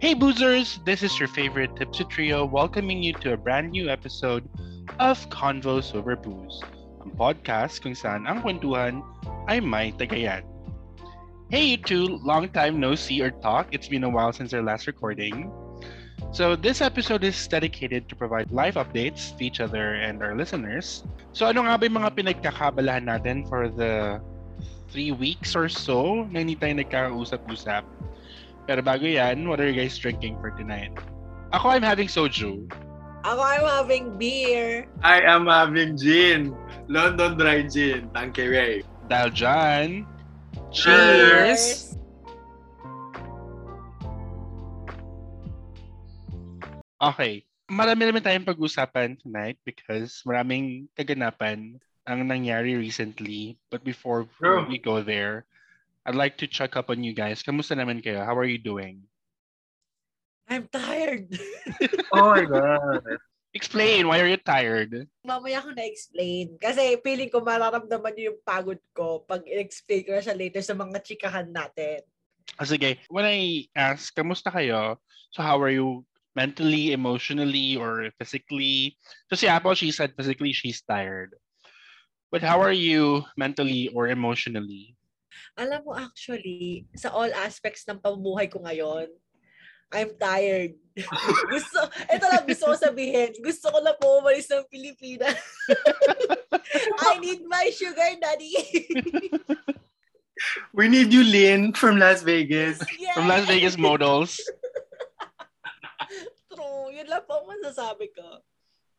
Hey boozers, this is your favorite Tipsy Trio welcoming you to a brand new episode of Convos Over Booze, ang podcast kung saan ang kwentuhan ay may tagayan. Hey you two, long time no see or talk. It's been a while since our last recording. So this episode is dedicated to provide live updates to each other and our listeners. So ano nga ba yung mga pinagkakabalahan natin for the three weeks or so na hindi tayo nagkakausap-usap? Pero bago yan, what are you guys drinking for tonight? Ako, I'm having soju. Ako, I'm having beer. I am having gin. London Dry Gin. Tanqueray. Dahil dyan, Cheers! Okay. Marami naman tayong pag-usapan tonight because maraming kaganapan ang nangyari recently. But before True. we go there, I'd like to check up on you guys. Kamusta naman kayo? How are you doing? I'm tired. Oh my God. Explain, why are you tired? Mamaya ko na-explain. Kasi feeling ko mararamdaman niyo yung pagod ko pag explain ko na siya later sa mga chikahan natin. Ah, sige, when I ask, kamusta kayo? So how are you mentally, emotionally, or physically? So si Apple, she said physically she's tired. But how are you mentally or emotionally? Alam mo actually, sa all aspects ng pamumuhay ko ngayon, I'm tired. gusto, ito lang gusto ko sabihin. Gusto ko na po umalis ng Pilipinas. I need my sugar daddy. We need you, Lynn, from Las Vegas. yes. From Las Vegas models. True. Yun lang po ang masasabi ko.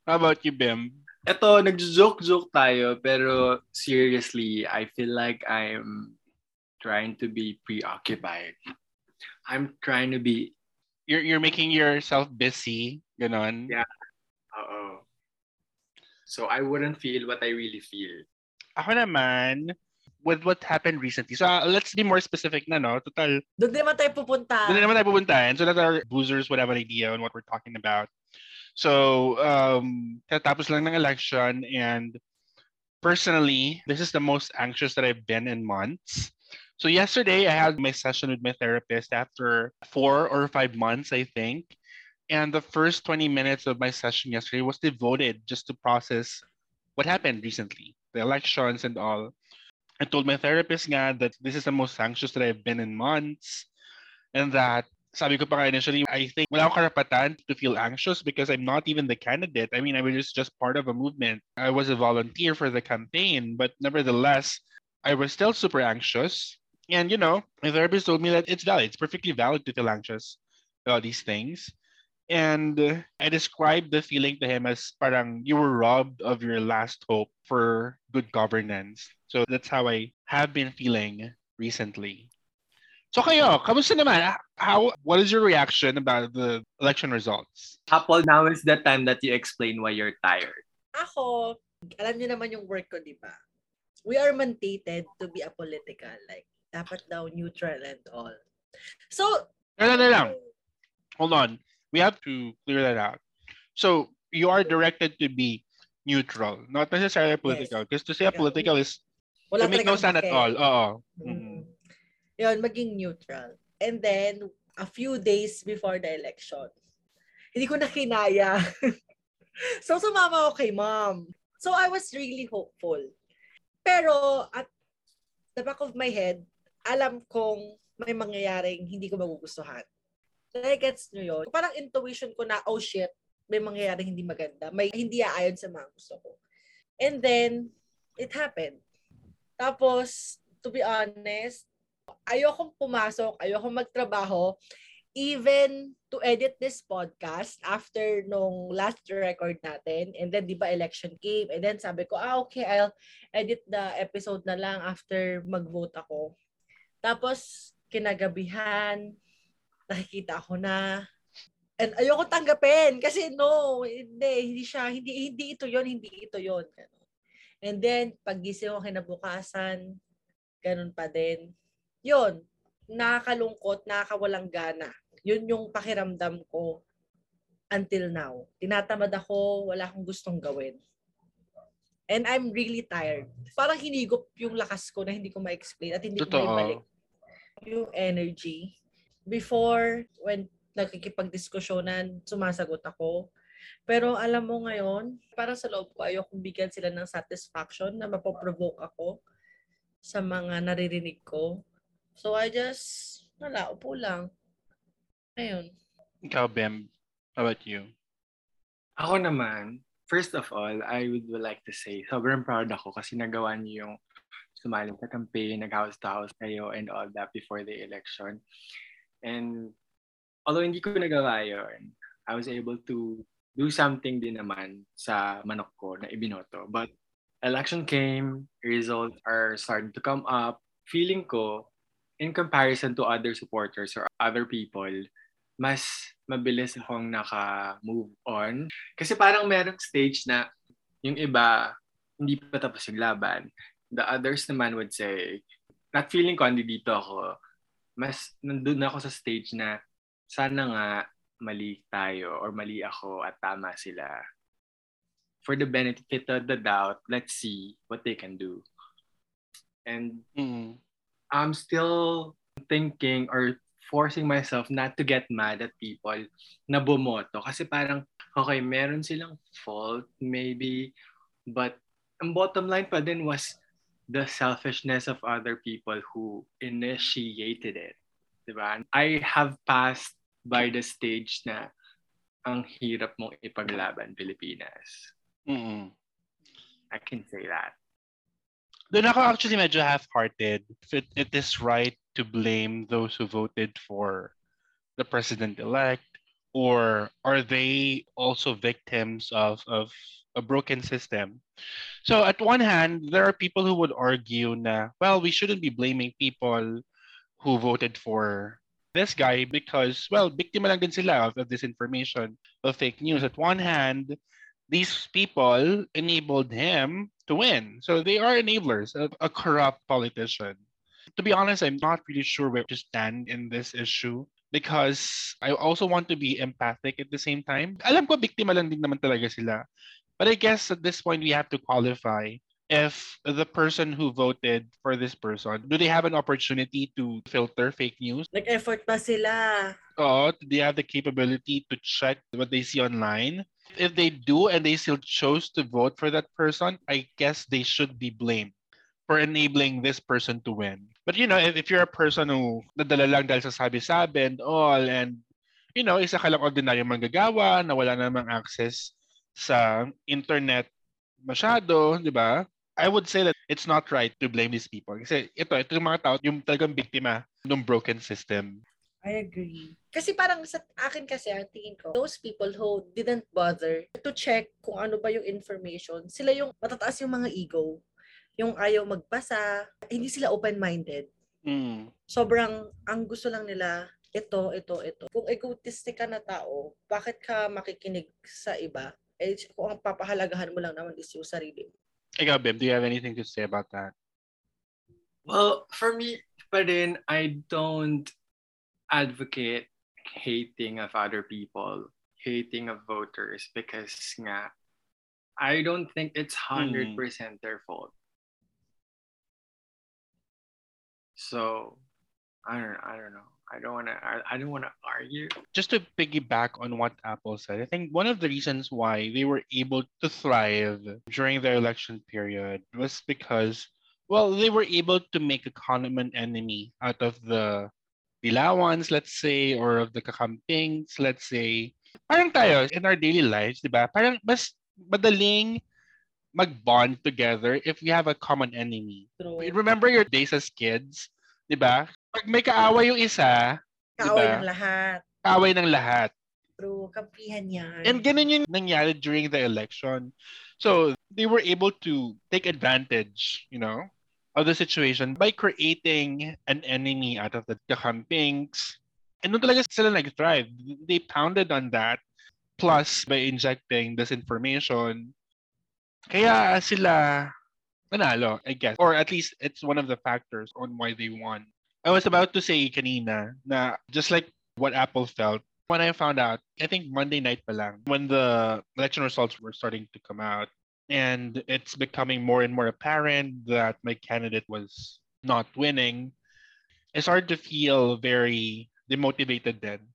How about you, Bim? Ito, nag-joke-joke tayo, pero seriously, I feel like I'm trying to be preoccupied. I'm trying to be, You're you're making yourself busy, ganon. Yeah. uh oh. So I wouldn't feel what I really feel. Ako naman, with what happened recently. So uh, let's be more specific na, no? Total, Doon naman tayo pupunta. doon na naman tayo pupuntahan. So that our boozers would have an idea on what we're talking about. So, um, tatapos lang ng election and personally, this is the most anxious that I've been in months. So yesterday, I had my session with my therapist after four or five months, I think. And the first 20 minutes of my session yesterday was devoted just to process what happened recently, the elections and all. I told my therapist nga that this is the most anxious that I've been in months and that sabi ko pa initially, I think wala akong karapatan to feel anxious because I'm not even the candidate. I mean, I was just part of a movement. I was a volunteer for the campaign, but nevertheless, I was still super anxious. And, you know, my therapist told me that it's valid. It's perfectly valid to feel anxious about these things. And uh, I described the feeling to him as parang you were robbed of your last hope for good governance. So that's how I have been feeling recently. So kayo, kamusta naman? How, what is your reaction about the election results? Apple, now is the time that you explain why you're tired. Ako, alam niyo naman yung work ko, di ba? We are mandated to be apolitical. Like, dapat daw neutral and all. So, No, no, no, no. Hold on. We have to clear that out. So you are directed to be neutral, not necessarily political. Because to say Yeah. political is wala to make no stand at all. Oo. Mm. Mm. Yun, maging neutral. And then, a few days before the election, hindi ko na kinaya. so, sumama ako kay mom. So, I was really hopeful. Pero, at the back of my head, alam kong may mangyayaring hindi ko magugustuhan. Nagets nyo yun? Parang intuition ko na, oh shit, may mangyayaring hindi maganda. May hindi aayon sa mga gusto ko. And then, it happened. Tapos, to be honest, ayokong pumasok, ayokong magtrabaho, even to edit this podcast after nung last record natin. And then, di ba, election came. And then, sabi ko, ah, okay, I'll edit the episode na lang after mag-vote ako. Tapos, kinagabihan, nakikita ako na, and ayoko tanggapin kasi no, hindi, hindi siya, hindi, hindi ito yon hindi ito yon. And then, paggising ko kinabukasan, ganun pa din. Yun, nakakalungkot, nakakawalang gana. Yun yung pakiramdam ko until now. Tinatamad ako, wala akong gustong gawin. And I'm really tired. Parang hinigop yung lakas ko na hindi ko ma-explain at hindi ko Totoo. maibalik yung energy. Before, when nakikipagdiskusyonan, sumasagot ako. Pero alam mo ngayon, para sa loob ko, ayokong bigyan sila ng satisfaction na mapoprovoke ako sa mga naririnig ko. So I just, wala, upo lang. Ayun. Ikaw, Bem, how about you? Ako naman, first of all, I would like to say, sobrang proud ako kasi nagawa niyo yung sumali sa campaign, nag-house to house kayo and all that before the election. And although hindi ko nagawa yun, I was able to do something din naman sa manok ko na ibinoto. But election came, results are starting to come up. Feeling ko, in comparison to other supporters or other people, mas mabilis akong naka-move on. Kasi parang merong stage na yung iba, hindi pa tapos yung laban. The others naman would say, not feeling ko, hindi dito ako. Mas nandun na ako sa stage na sana nga mali tayo or mali ako at tama sila. For the benefit of the doubt, let's see what they can do. And Mm. I'm still thinking or forcing myself not to get mad at people na bumoto. Kasi parang, okay, meron silang fault, maybe, but ang bottom line pa din was the selfishness of other people who initiated it. Diba? I have passed by the stage na ang hirap mong ipaglaban Pilipinas. Mm. I can say that. Doon ako actually medyo half-hearted. It, it is right to blame those who voted for the president-elect, or are they also victims of, of a broken system? So at one hand, there are people who would argue na, well, we shouldn't be blaming people who voted for this guy because, well, biktima lang din sila of, of disinformation, of fake news. At one hand, these people enabled him to win. So they are enablers of a corrupt politician. To be honest, I'm not really sure where to stand in this issue because I also want to be empathic at the same time. Alam ko biktima lang din naman talaga sila. But I guess at this point we have to qualify if the person who voted for this person, do they have an opportunity to filter fake news? Nag-effort pa sila. Or do they have the capability to check what they see online? If they do and they still chose to vote for that person, I guess they should be blamed for enabling this person to win. But you know, if, if you're a person who nadala lang dahil sa sabi-sabi and all, and you know, isa ka lang ordinaryo manggagawa na wala namang access sa internet masyado, di ba? I would say that it's not right to blame these people. Kasi ito, ito yung mga tao, yung talagang biktima ng broken system. I agree. Kasi parang sa akin kasi, ang tingin ko, those people who didn't bother to check kung ano ba yung information, sila yung matataas yung mga ego. Yung ayaw magbasa, hindi sila open-minded. Mm. Sobrang, ang gusto lang nila, ito, ito, ito. Kung egotistic ka na tao, bakit ka makikinig sa iba? Eh, kung ang papahalagahan mo lang naman is yung sarili mo. Ikaw, Bim, do you have anything to say about that? Well, for me, pa rin, I don't advocate hating of other people, hating of voters because nga, I don't think it's 100% their fault. So, I don't I don't know. I don't want to I don't want to argue. Just to piggyback on what Apple said, I think one of the reasons why they were able to thrive during the election period was because, well, they were able to make a common enemy out of the Dilawans, let's say, or of the kakampings, let's say. Parang tayo, in our daily lives, di ba? Parang mas madaling mag-bond together if we have a common enemy. True. Remember your days as kids, di ba? Pag may kaaway yung isa, Kaaway diba? ng lahat. kaaway ng lahat. True. Kampihan yan. And ganun yung nangyari during the election. So they were able to take advantage, you know, of the situation by creating an enemy out of the, campings. And doon talaga sila nag-thrive. They pounded on that. Plus, by injecting disinformation, kaya sila nanalo, I guess. Or at least it's one of the factors on why they won. I was about to say kanina na just like what Apple felt when I found out, I think Monday night pa lang, when the election results were starting to come out, and it's becoming more and more apparent that my candidate was not winning, I started to feel very demotivated then.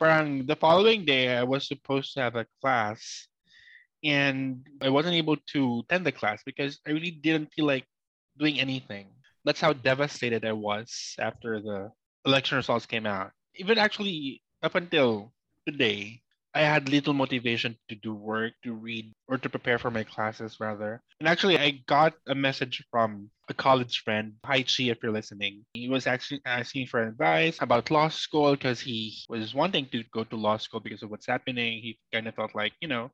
parang the following day, I was supposed to have a class and I wasn't able to attend the class because I really didn't feel like doing anything. That's how devastated I was after the election results came out. Even actually up until today, I had little motivation to do work, to read, or to prepare for my classes, rather. And actually, I got a message from a college friend. Hi, Chi, if you're listening. He was actually asking for advice about law school because he was wanting to go to law school because of what's happening. He kind of felt like, you know,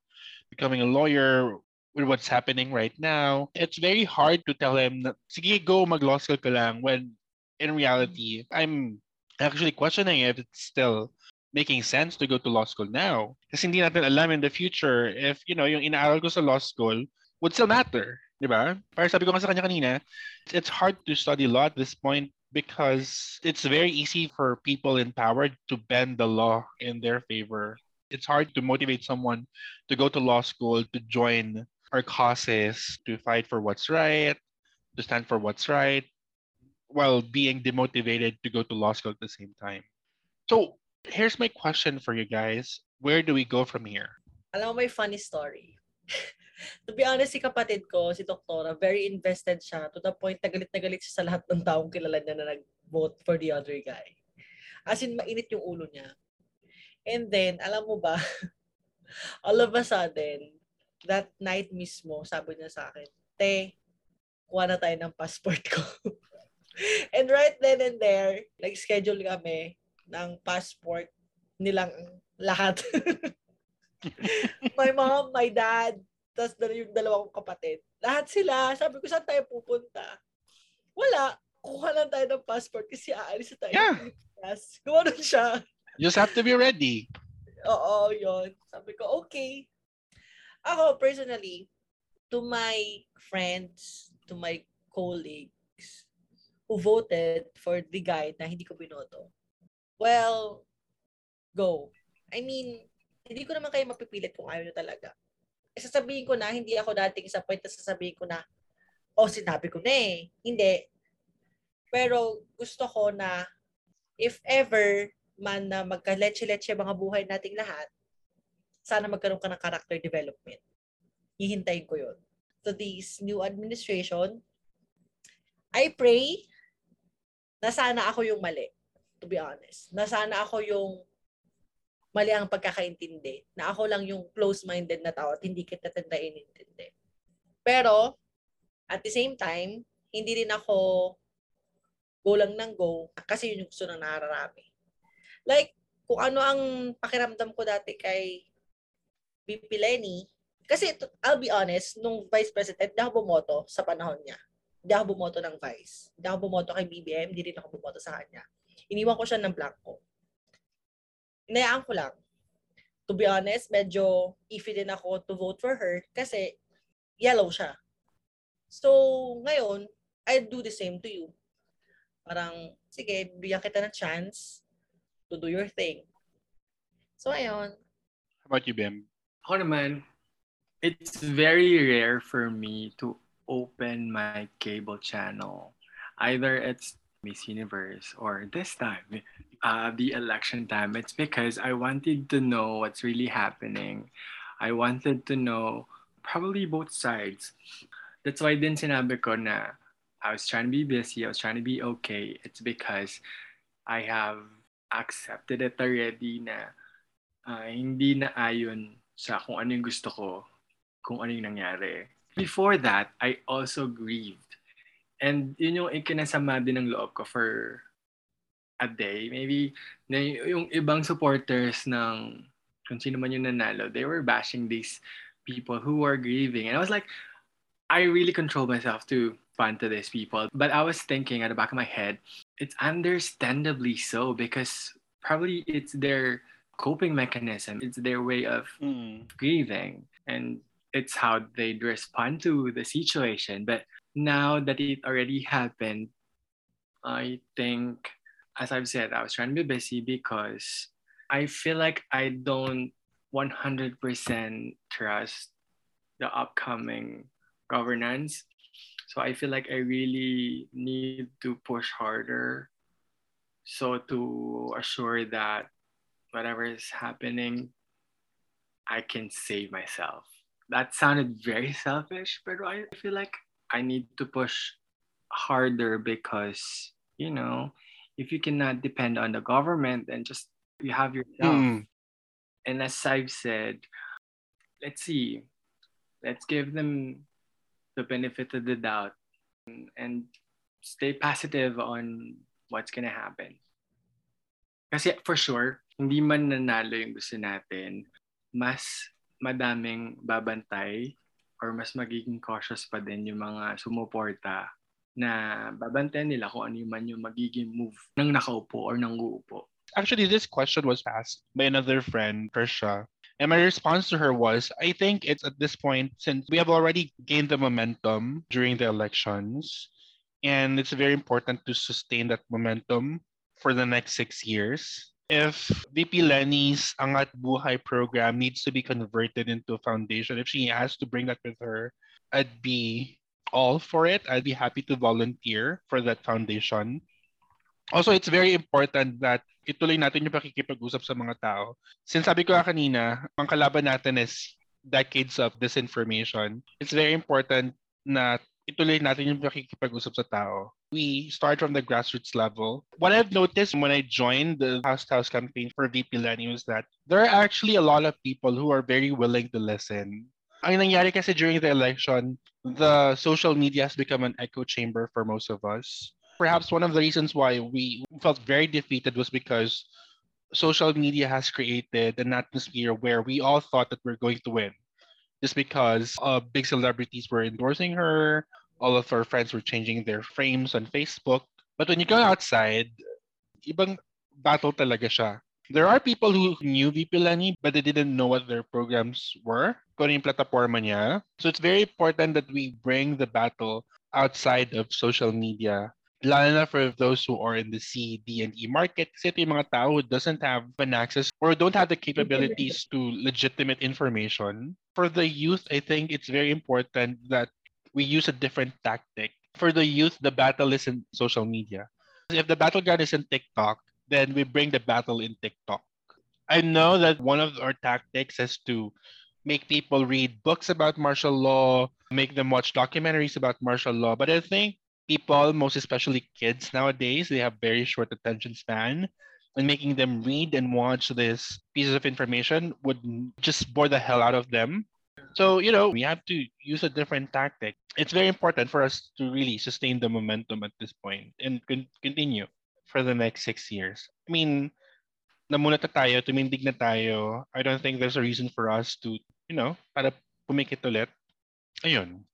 becoming a lawyer with what's happening right now. It's very hard to tell him, sige, go mag-law school ka lang, when in reality, I'm actually questioning if it's still making sense to go to law school now. Kasi hindi natin alam in the future if, you know, yung inaaral ko sa law school would still matter. Di ba? Para sabi ko nga sa kanya kanina, it's hard to study law at this point because it's very easy for people in power to bend the law in their favor. It's hard to motivate someone to go to law school, to join our causes, to fight for what's right, to stand for what's right, while being demotivated to go to law school at the same time. So here's my question for you guys. Where do we go from here? Alam mo, may funny story. to be honest, si kapatid ko, si Doktora, very invested siya to the point na galit na galit siya sa lahat ng taong kilala niya na nag-vote for the other guy. As in, mainit yung ulo niya. And then, alam mo ba, all of a sudden, that night mismo, sabi niya sa akin, Te, kuha na tayo ng passport ko. and right then and there, nag-schedule kami ng passport nilang lahat. my mom, my dad, tapos yung dalawang kapatid. Lahat sila. Sabi ko, saan tayo pupunta? Wala. Kuha lang tayo ng passport kasi aalis na tayo. Yeah. Yes. Gumanon siya. You just have to be ready. Oo, yon. Sabi ko, okay. Ako, personally, to my friends, to my colleagues who voted for the guy na hindi ko binoto, well, go. I mean, hindi ko naman kayo mapipilit kung ayaw nyo talaga. E sasabihin ko na, hindi ako dating sa point na sasabihin ko na, oh, sinabi ko na eh. Hindi. Pero gusto ko na, if ever man na magka-leche-leche mga buhay nating lahat, sana magkaroon ka ng character development. Hihintayin ko yon. So this new administration, I pray na sana ako yung mali to be honest. Na sana ako yung mali ang pagkakaintindi. Na ako lang yung close-minded na tao at hindi kita tanda inintindi. Pero, at the same time, hindi rin ako go lang ng go kasi yun yung gusto ng nararami. Like, kung ano ang pakiramdam ko dati kay VP Lenny, kasi I'll be honest, nung Vice President, hindi ako bumoto sa panahon niya. Hindi ako bumoto ng Vice. Hindi ako bumoto kay BBM, hindi rin ako bumoto sa kanya. Iniwan ko siya ng blanco. Inayaan ko lang. To be honest, medyo iffy din ako to vote for her kasi yellow siya. So, ngayon, I do the same to you. Parang, sige, bigyan kita ng chance to do your thing. So, ayun. How about you, Bim? Naman, it's very rare for me to open my cable channel. Either it's Miss Universe or this time, uh, the election time, it's because I wanted to know what's really happening. I wanted to know probably both sides. That's why din sinabi ko na I was trying to be busy, I was trying to be okay. It's because I have accepted it already na uh, hindi na ayon sa kung ano yung gusto ko, kung ano yung nangyari. Before that, I also grieved And yun yung ikinasama din ng loob ko for a day. Maybe na yung ibang supporters ng kung sino man yung nanalo, they were bashing these people who were grieving. And I was like, I really control myself to fun to these people. But I was thinking at the back of my head, it's understandably so because probably it's their coping mechanism. It's their way of mm. grieving. And it's how they respond to the situation. But now that it already happened, I think, as I've said, I was trying to be busy because I feel like I don't 100% trust the upcoming governance. So I feel like I really need to push harder so to assure that whatever is happening, I can save myself. That sounded very selfish, but I feel like I need to push harder because, you know, if you cannot depend on the government, then just you have yourself. Mm. And as I've said, let's see, let's give them the benefit of the doubt and stay positive on what's gonna happen. Kasi for sure, hindi man nanalo yung gusto natin, mas madaming babantay or mas magiging cautious pa din yung mga sumuporta na babantayan nila kung ano yung man yung magiging move ng nakaupo or ng uupo. Actually, this question was asked by another friend, Trisha. And my response to her was I think it's at this point, since we have already gained the momentum during the elections, and it's very important to sustain that momentum for the next six years. If VP Lenny's Angat Buhay program needs to be converted into a foundation, if she has to bring that with her, I'd be all for it. I'd be happy to volunteer for that foundation. Also, it's very important that ituloy natin yung pakikipag-usap sa mga tao. Since sabi ko kanina, ang kalaban natin is decades of disinformation. It's very important na ituloy natin yung pakikipag-usap sa tao. We start from the grassroots level. What I've noticed when I joined the House House campaign for VP Lenny was that there are actually a lot of people who are very willing to listen. Ang nangyari kasi during the election, the social media has become an echo chamber for most of us. Perhaps one of the reasons why we felt very defeated was because social media has created an atmosphere where we all thought that we're going to win just because uh, big celebrities were endorsing her. All of her friends were changing their frames on Facebook. But when you go outside, ibang battle talaga siya. There are people who knew VP Lenny, but they didn't know what their programs were. Kung yung plataforma niya. So it's very important that we bring the battle outside of social media. Lalo na for those who are in the C, D, and E market. Kasi ito yung mga tao who doesn't have an access or don't have the capabilities to legitimate information. For the youth, I think it's very important that we use a different tactic. For the youth, the battle is in social media. If the battleground is in TikTok, then we bring the battle in TikTok. I know that one of our tactics is to make people read books about martial law, make them watch documentaries about martial law. But I think people, most especially kids nowadays, they have very short attention span. And making them read and watch this pieces of information would just bore the hell out of them. So, you know, we have to use a different tactic. It's very important for us to really sustain the momentum at this point and con- continue for the next six years. I mean, namunat na tayo, tumindig na tayo. I don't think there's a reason for us to, you know, para pumikit ulit. Ayun.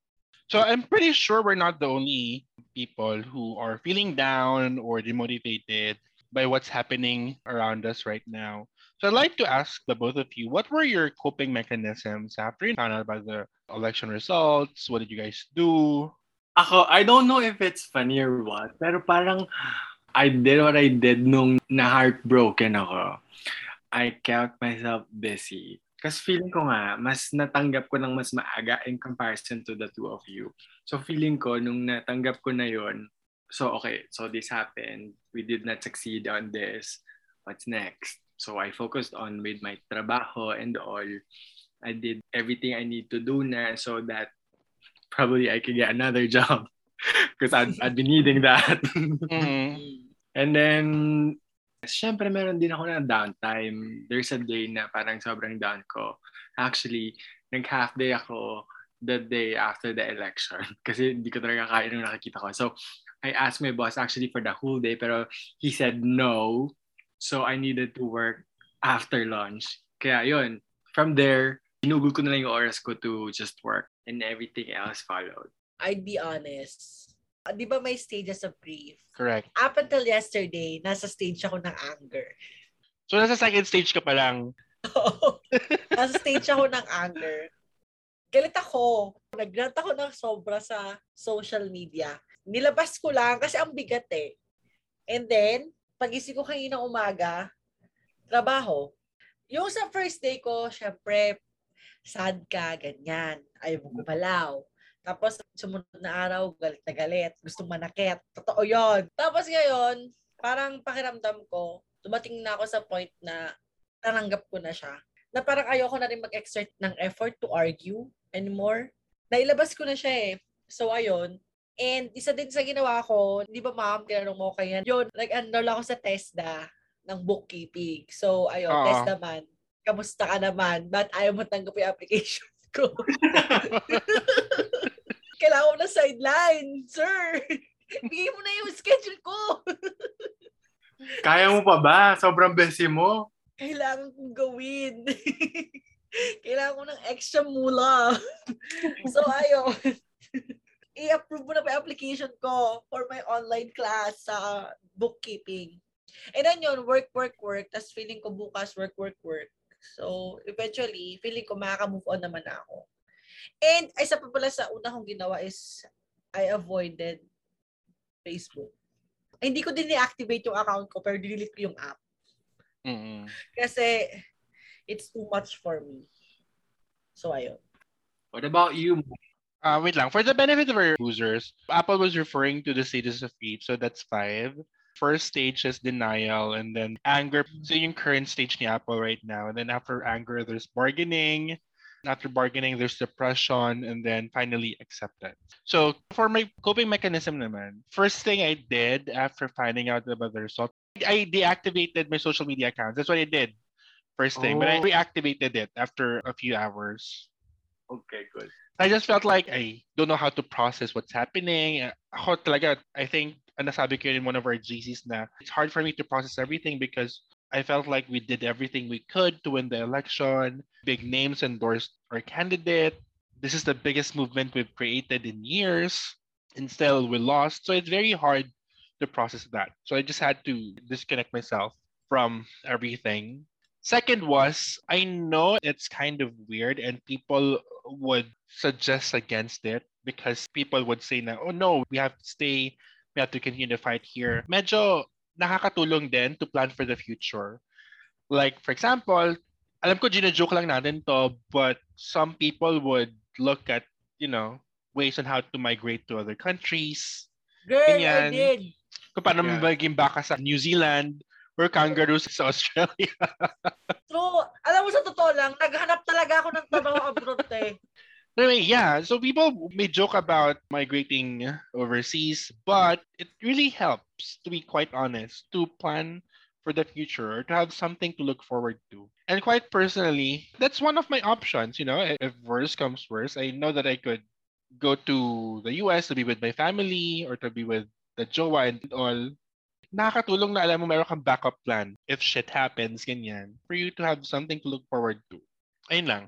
So I'm pretty sure we're not the only people who are feeling down or demotivated by what's happening around us right now. So I'd like to ask the both of you, what were your coping mechanisms after you found out about the election results? What did you guys do? Ako, I don't know if it's funny or what, pero parang I did what I did nung na-heartbroken ako. I kept myself busy. Kasi feeling ko nga, mas natanggap ko ng mas maaga in comparison to the two of you. So feeling ko, nung natanggap ko na yon so okay, so this happened. We did not succeed on this. What's next? So I focused on with my trabaho and all. I did everything I need to do na so that probably I could get another job because I'd, I'd be needing that. Mm-hmm. And then, syempre meron din ako na downtime. There's a day na parang sobrang down ko. Actually, nag-half day ako the day after the election kasi hindi ko talaga kaya nung nakikita ko. So, I asked my boss actually for the whole day pero he said no. So, I needed to work after lunch. Kaya yun, from there, inugol ko na lang yung oras ko to just work and everything else followed. I'd be honest. Uh, di ba may stages of grief? Correct. Up until yesterday, nasa stage ako ng anger. So nasa second stage ka pa lang. Oo. nasa stage ako ng anger. Galit ako. Nagrant ako ng sobra sa social media. Nilabas ko lang kasi ang bigat eh. And then, pagising ko kanina umaga, trabaho. Yung sa first day ko, syempre, sad ka, ganyan. Ayaw mo gumalaw. Tapos, sumunod na araw, galit na galit. Gusto manakit. Totoo yon. Tapos ngayon, parang pakiramdam ko, dumating na ako sa point na Tananggap ko na siya. Na parang ayoko na rin mag-exert ng effort to argue anymore. Nailabas ko na siya eh. So, ayun. And isa din sa ginawa ko, di ba ma'am, tinanong mo kaya yun, like enroll ako sa TESDA ng bookkeeping. So, ayun, Oo. TESDA man. Kamusta ka naman? Ba't ayaw mo tanggap yung application ko? Kailangan ko na sideline, sir. Bigay mo na yung schedule ko. Kaya mo pa ba? Sobrang busy mo. Kailangan kong gawin. Kailangan ko ng extra mula. so, ayun. I-approve mo na pa yung application ko for my online class sa bookkeeping. And then yun, work, work, work. Tapos feeling ko bukas, work, work, work. So, eventually, feeling ko makaka-move on naman na ako. And isa pa pala sa una kong ginawa is I avoided Facebook. Ay, hindi ko din i-activate yung account ko pero delete ko yung app. Mm-mm. Kasi it's too much for me. So, ayun. What about you? Uh, wait lang. For the benefit of our users, Apple was referring to the status of grief, so that's five. First stage is denial, and then anger. So yung current stage ni Apple right now. And then after anger, there's bargaining. After bargaining, there's depression, and then finally acceptance. So for my coping mechanism naman, first thing I did after finding out about the result, I deactivated my social media accounts. That's what I did. First thing, but I Oh. reactivated it after a few hours. Okay, good. I just felt like I don't know how to process what's happening. Ako talaga, I think, ang nasabi ko in one of our GCs na it's hard for me to process everything because I felt like we did everything we could to win the election. Big names endorsed our candidate. This is the biggest movement we've created in years. And still we lost. So it's very hard to process that. So I just had to disconnect myself from everything. Second was I know it's kind of weird and people would suggest against it because people would say na, oh no, we have to stay, we have to continue to fight here. Medyo nakakatulong din to plan for the future. Like, for example, alam ko gina-joke lang natin to, but some people would look at, you know, ways on how to migrate to other countries. Girl, I did. Kung paano Yeah. maging baka sa New Zealand or kangaroos sa Australia. True. Alam mo, sa totoo lang, naghanap talaga ako ng trabaho abroad eh. Anyway, yeah. So people may joke about migrating overseas, but it really to be quite honest, to plan for the future or to have something to look forward to. And quite personally, that's one of my options. You know, if worse comes worse, I know that I could go to the US to be with my family or to be with the jowa and all. Nakakatulong na alam mo meron kang backup plan if shit happens, ganyan, for you to have something to look forward to. Ayun lang.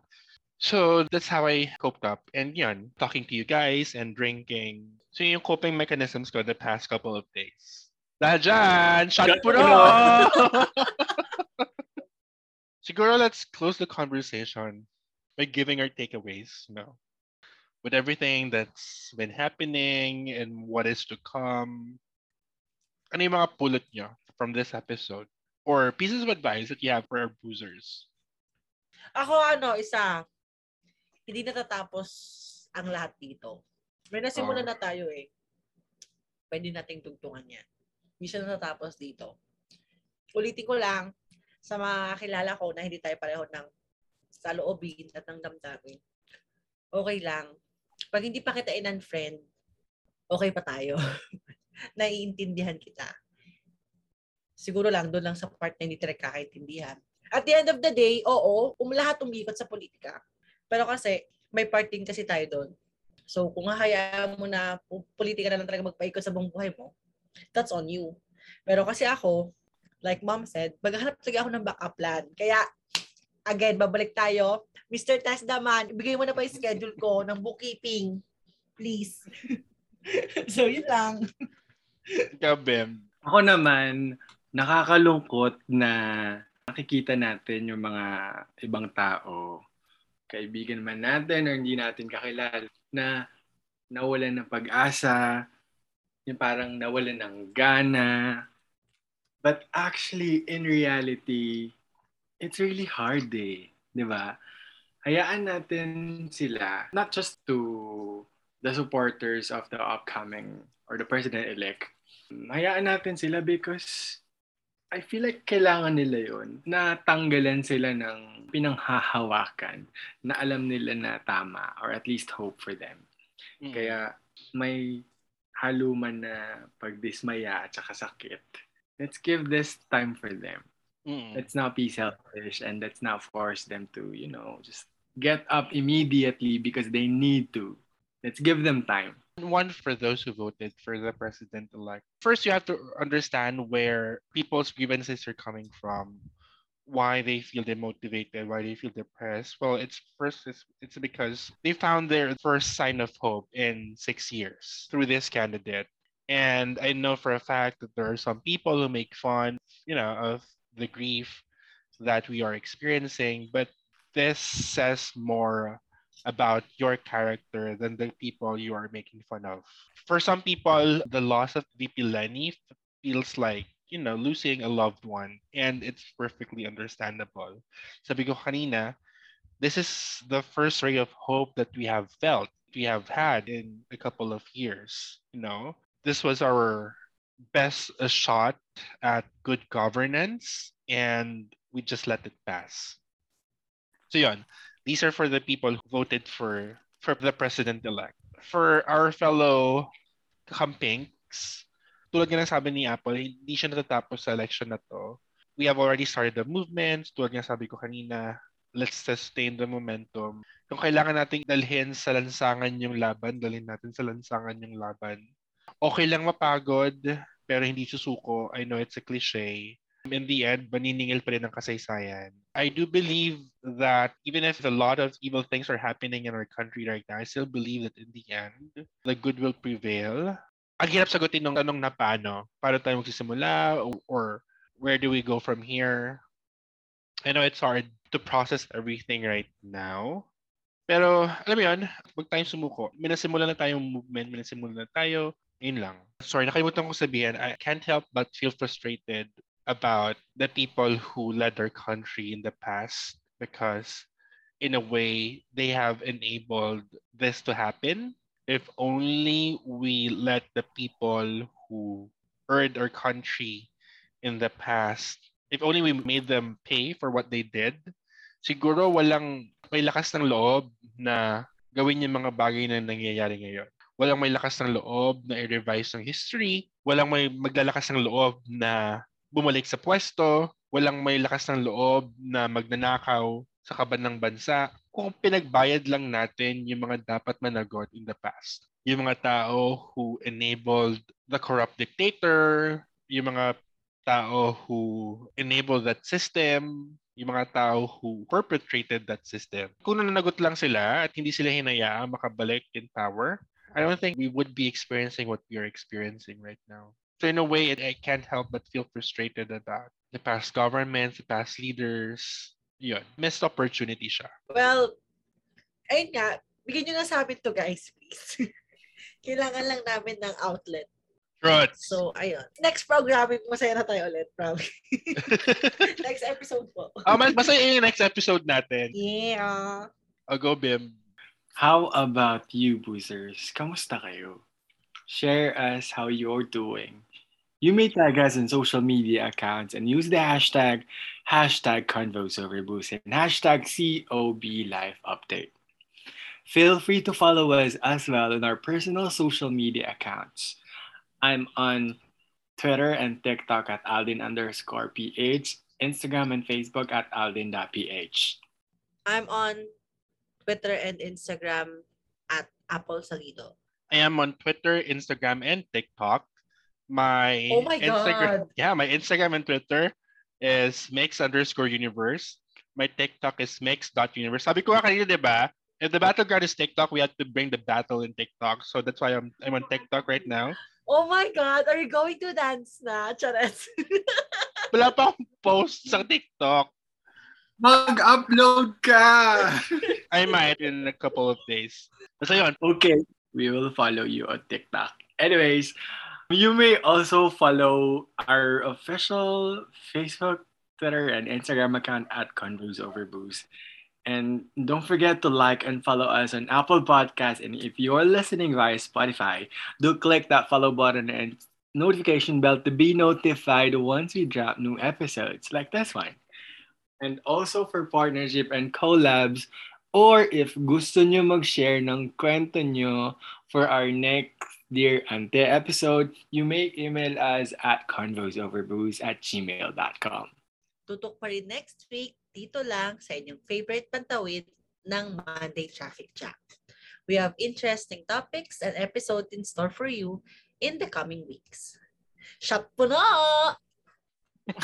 So that's how I coped up. And yun, talking to you guys and drinking. So yun yung coping mechanisms ko the past couple of days. Dahil dyan, shot puro! puno! Siguro let's close the conversation by giving our takeaways, you know, with everything that's been happening and what is to come. Ano yung mga pulot nyo from this episode? Or pieces of advice that you have for our boozers? Ako ano, isa, hindi natatapos ang lahat dito. May nasimulan Oh. na tayo eh. Pwede nating tugtungan yan. Hindi siya natatapos dito. Ulitin ko lang sa mga kilala ko na hindi tayo pareho ng sa loobin at ng damdamin. Okay lang. Pag hindi pa kita in-unfriend, okay pa tayo. Naiintindihan kita. Siguro lang, doon lang sa part na hindi tayo kakaintindihan. At the end of the day, oo, um, lahat umikot sa politika. Pero kasi, may part din kasi tayo doon. So, kung hahayaan mo na politika na lang talaga magpaikot sa buong buhay mo, that's on you. Pero kasi ako, like mom said, maghanap talaga ako ng backup plan. Kaya, again, babalik tayo. Mr. Tasdaman, ibigay mo na pa yung schedule ko ng bookkeeping. Please. so, yun lang. Ikaw, Bem. Ako naman, nakakalungkot na nakikita natin yung mga ibang tao, kaibigan man natin or hindi natin kakilala, na nawalan ng pag-asa, yung parang nawalan ng gana. But actually, in reality, it's really hard eh. Di ba? Hayaan natin sila, not just to the supporters of the upcoming or the president-elect, hayaan natin sila because I feel like kailangan nila yon na tanggalan sila ng pinanghahawakan na alam nila na tama or at least hope for them. Mm. Kaya may haluman na pagdismaya at saka sakit. Let's give this time for them. Mm. Let's not be selfish and let's not force them to, you know, just get up immediately because they need to. Let's give them time. One for those who voted for the president elect. First, you have to understand where people's grievances are coming from, why they feel demotivated, why they feel depressed. Well, it's first it's, it's because they found their first sign of hope in six years through this candidate. And I know for a fact that there are some people who make fun, you know, of the grief that we are experiencing, but this says more about your character than the people you are making fun of. For some people, the loss of VP Lenny feels like, you know, losing a loved one, and it's perfectly understandable. Sabi ko kanina, this is the first ray of hope that we have felt, we have had in a couple of years, you know. This was our best uh, shot at good governance, and we just let it pass. So yun, these are for the people who voted for for the president elect. For our fellow campings, tulad nga ng sabi ni Apple, hindi siya natatapos sa election na to. We have already started the movement. Tulad nga sabi ko kanina, let's sustain the momentum. Kung kailangan nating dalhin sa lansangan yung laban, dalhin natin sa lansangan yung laban. Okay lang mapagod, pero hindi susuko. I know it's a cliche. In the end, maniningil pa rin ang kasaysayan. I do believe that even if a lot of evil things are happening in our country right now, I still believe that in the end, the good will prevail. Ang hirap sagutin ng tanong na paano. Paano tayo magsisimula? Or, where do we go from here? I know it's hard to process everything right now. Pero, alam mo yun, huwag tayong sumuko. Minasimulan na tayong movement, minasimulan na tayo. Yun lang. Sorry, nakalimutan ko sabihin, I can't help but feel frustrated about the people who led our country in the past because in a way they have enabled this to happen if only we let the people who earned our country in the past if only we made them pay for what they did siguro walang may lakas ng loob na gawin yung mga bagay na nangyayari ngayon. Walang may lakas ng loob na i-revise ng history walang may maglalakas ng loob na bumalik sa pwesto, walang may lakas ng loob na magnanakaw sa kaban ng bansa kung pinagbayad lang natin yung mga dapat managot in the past. Yung mga tao who enabled the corrupt dictator, yung mga tao who enabled that system, yung mga tao who perpetrated that system. Kung nananagot lang sila at hindi sila hinayaan makabalik in power, I don't think we would be experiencing what we are experiencing right now. So in a way, I can't help but feel frustrated about the past governments, the past leaders. Yun, missed opportunity siya. Well, ayun nga, bigyan nyo na sa amin to guys, please. Kailangan lang namin ng outlet. Truth. So, ayun. Next programming, masaya na tayo ulit, promise. next episode po. oh, mas masaya yung next episode natin. Yeah. I'll go, Bim. How about you, boozers? Kamusta kayo? Share us how you're doing. You may tag us in social media accounts and use the hashtag hashtag convos over booze and hashtag COB life update. Feel free to follow us as well on our personal social media accounts. I'm on Twitter and TikTok at Aldin underscore PH, Instagram and Facebook at Aldin.ph. I'm on Twitter and Instagram at Apple Salido. I am on Twitter, Instagram, and TikTok. My Oh my Instagram, God. yeah, my Instagram and Twitter is mix underscore universe. My TikTok is mix.universe. Sabi ko nga kanina, di ba? If the battleground is TikTok, we have to bring the battle in TikTok. So that's why I'm I'm on TikTok right now. Oh my God, are you going to dance na? Charet. Wala pa akong post sa TikTok. Mag-upload ka! I might in a couple of days. Basta yun. Okay, we will follow you on TikTok. Anyways, you may also follow our official Facebook, Twitter, and Instagram account at Convos Over Booze. And don't forget to like and follow us on Apple Podcasts. And if you're listening via Spotify, do click that follow button and notification bell to be notified once we drop new episodes like this one. And also for partnership and collabs, or if gusto nyo mag-share ng kwento nyo for our next Dear Ante um, episode, you may email us at convosoverbooze at gmail.com. Tutok pa rin next week dito lang sa inyong favorite pantawid ng Monday Traffic Jam. We have interesting topics and episodes in store for you in the coming weeks. Shot po na!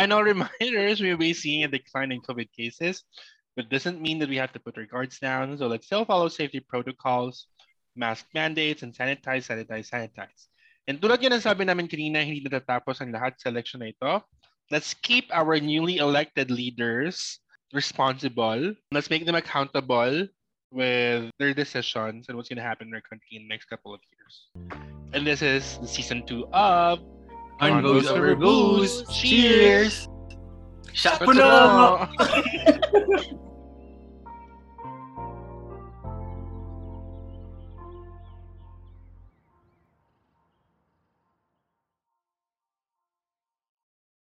Final reminders, we will be seeing a decline in COVID cases, but doesn't mean that we have to put our guards down. So let's still follow safety protocols, mask mandates, and sanitize, sanitize, sanitize. And tulad yun ang sabi namin kanina, hindi natatapos ang lahat sa election na ito. Let's keep our newly elected leaders responsible. Let's make them accountable with their decisions and what's going to happen in our country in the next couple of years. And this is the season two of Convos over booze. Cheers! Shot